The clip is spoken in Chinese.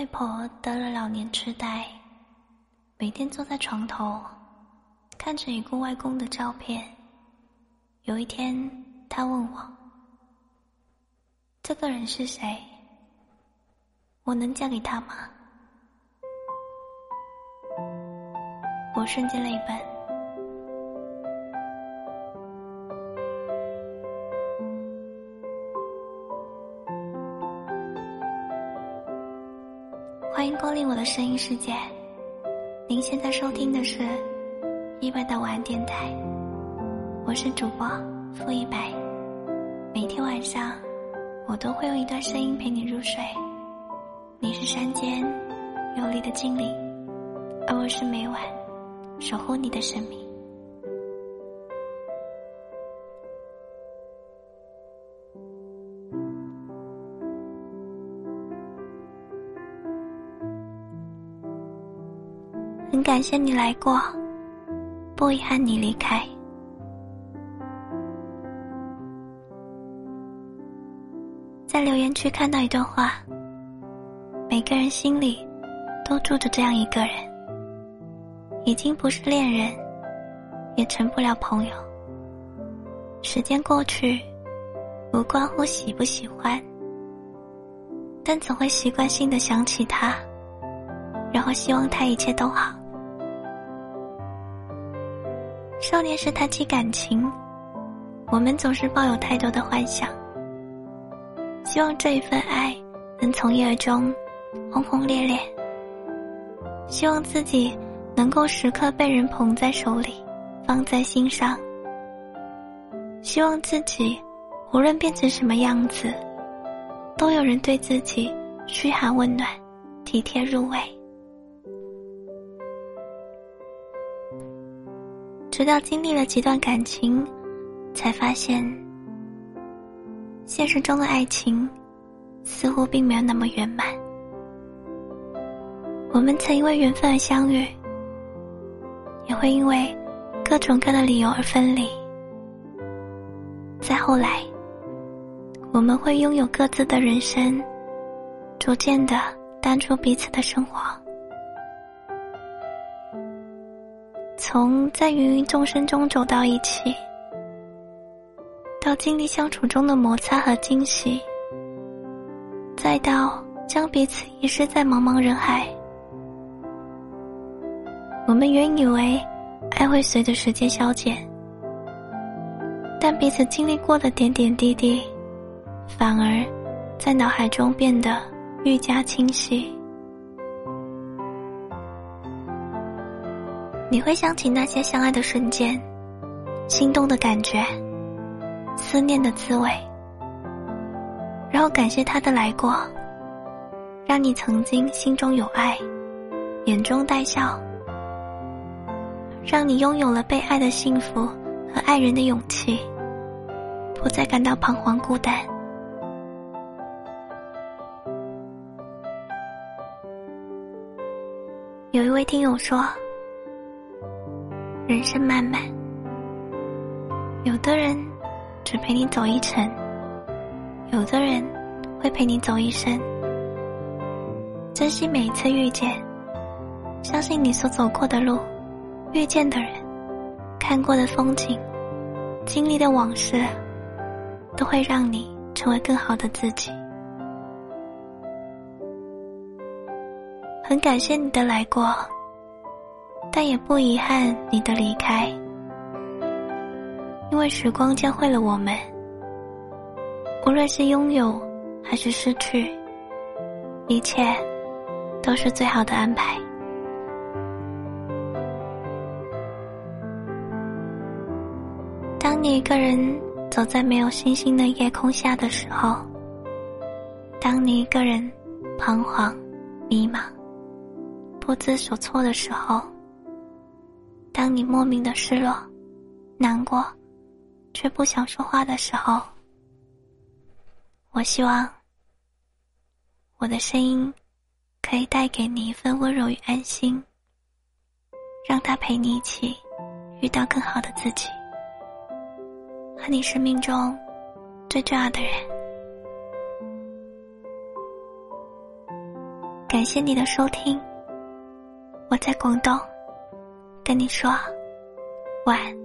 外婆得了老年痴呆，每天坐在床头，看着已故外公的照片。有一天，她问我：“这个人是谁？我能嫁给他吗？”我瞬间泪奔。欢迎光临我的声音世界。您现在收听的是一百的晚安电台，我是主播付一百。每天晚上，我都会用一段声音陪你入睡。你是山间有力的精灵，而我是每晚守护你的生命。很感谢你来过，不遗憾你离开。在留言区看到一段话：每个人心里都住着这样一个人，已经不是恋人，也成不了朋友。时间过去，无关乎喜不喜欢，但总会习惯性的想起他，然后希望他一切都好。少年时谈起感情，我们总是抱有太多的幻想，希望这一份爱能从一而终，轰轰烈烈。希望自己能够时刻被人捧在手里，放在心上。希望自己无论变成什么样子，都有人对自己嘘寒问暖，体贴入微。直到经历了几段感情，才发现，现实中的爱情似乎并没有那么圆满。我们曾因为缘分而相遇，也会因为各种各样的理由而分离。再后来，我们会拥有各自的人生，逐渐的淡出彼此的生活。从在芸芸众生中走到一起，到经历相处中的摩擦和惊喜，再到将彼此遗失在茫茫人海，我们原以为爱会随着时间消减，但彼此经历过的点点滴滴，反而在脑海中变得愈加清晰。你会想起那些相爱的瞬间，心动的感觉，思念的滋味，然后感谢他的来过，让你曾经心中有爱，眼中带笑，让你拥有了被爱的幸福和爱人的勇气，不再感到彷徨孤单。有一位听友说。人生漫漫，有的人只陪你走一程，有的人会陪你走一生。珍惜每一次遇见，相信你所走过的路、遇见的人、看过的风景、经历的往事，都会让你成为更好的自己。很感谢你的来过。但也不遗憾你的离开，因为时光教会了我们，无论是拥有还是失去，一切都是最好的安排。当你一个人走在没有星星的夜空下的时候，当你一个人彷徨、迷茫、不知所措的时候。当你莫名的失落、难过，却不想说话的时候，我希望我的声音可以带给你一份温柔与安心，让他陪你一起遇到更好的自己和你生命中最重要的人。感谢你的收听，我在广东，跟你说晚安。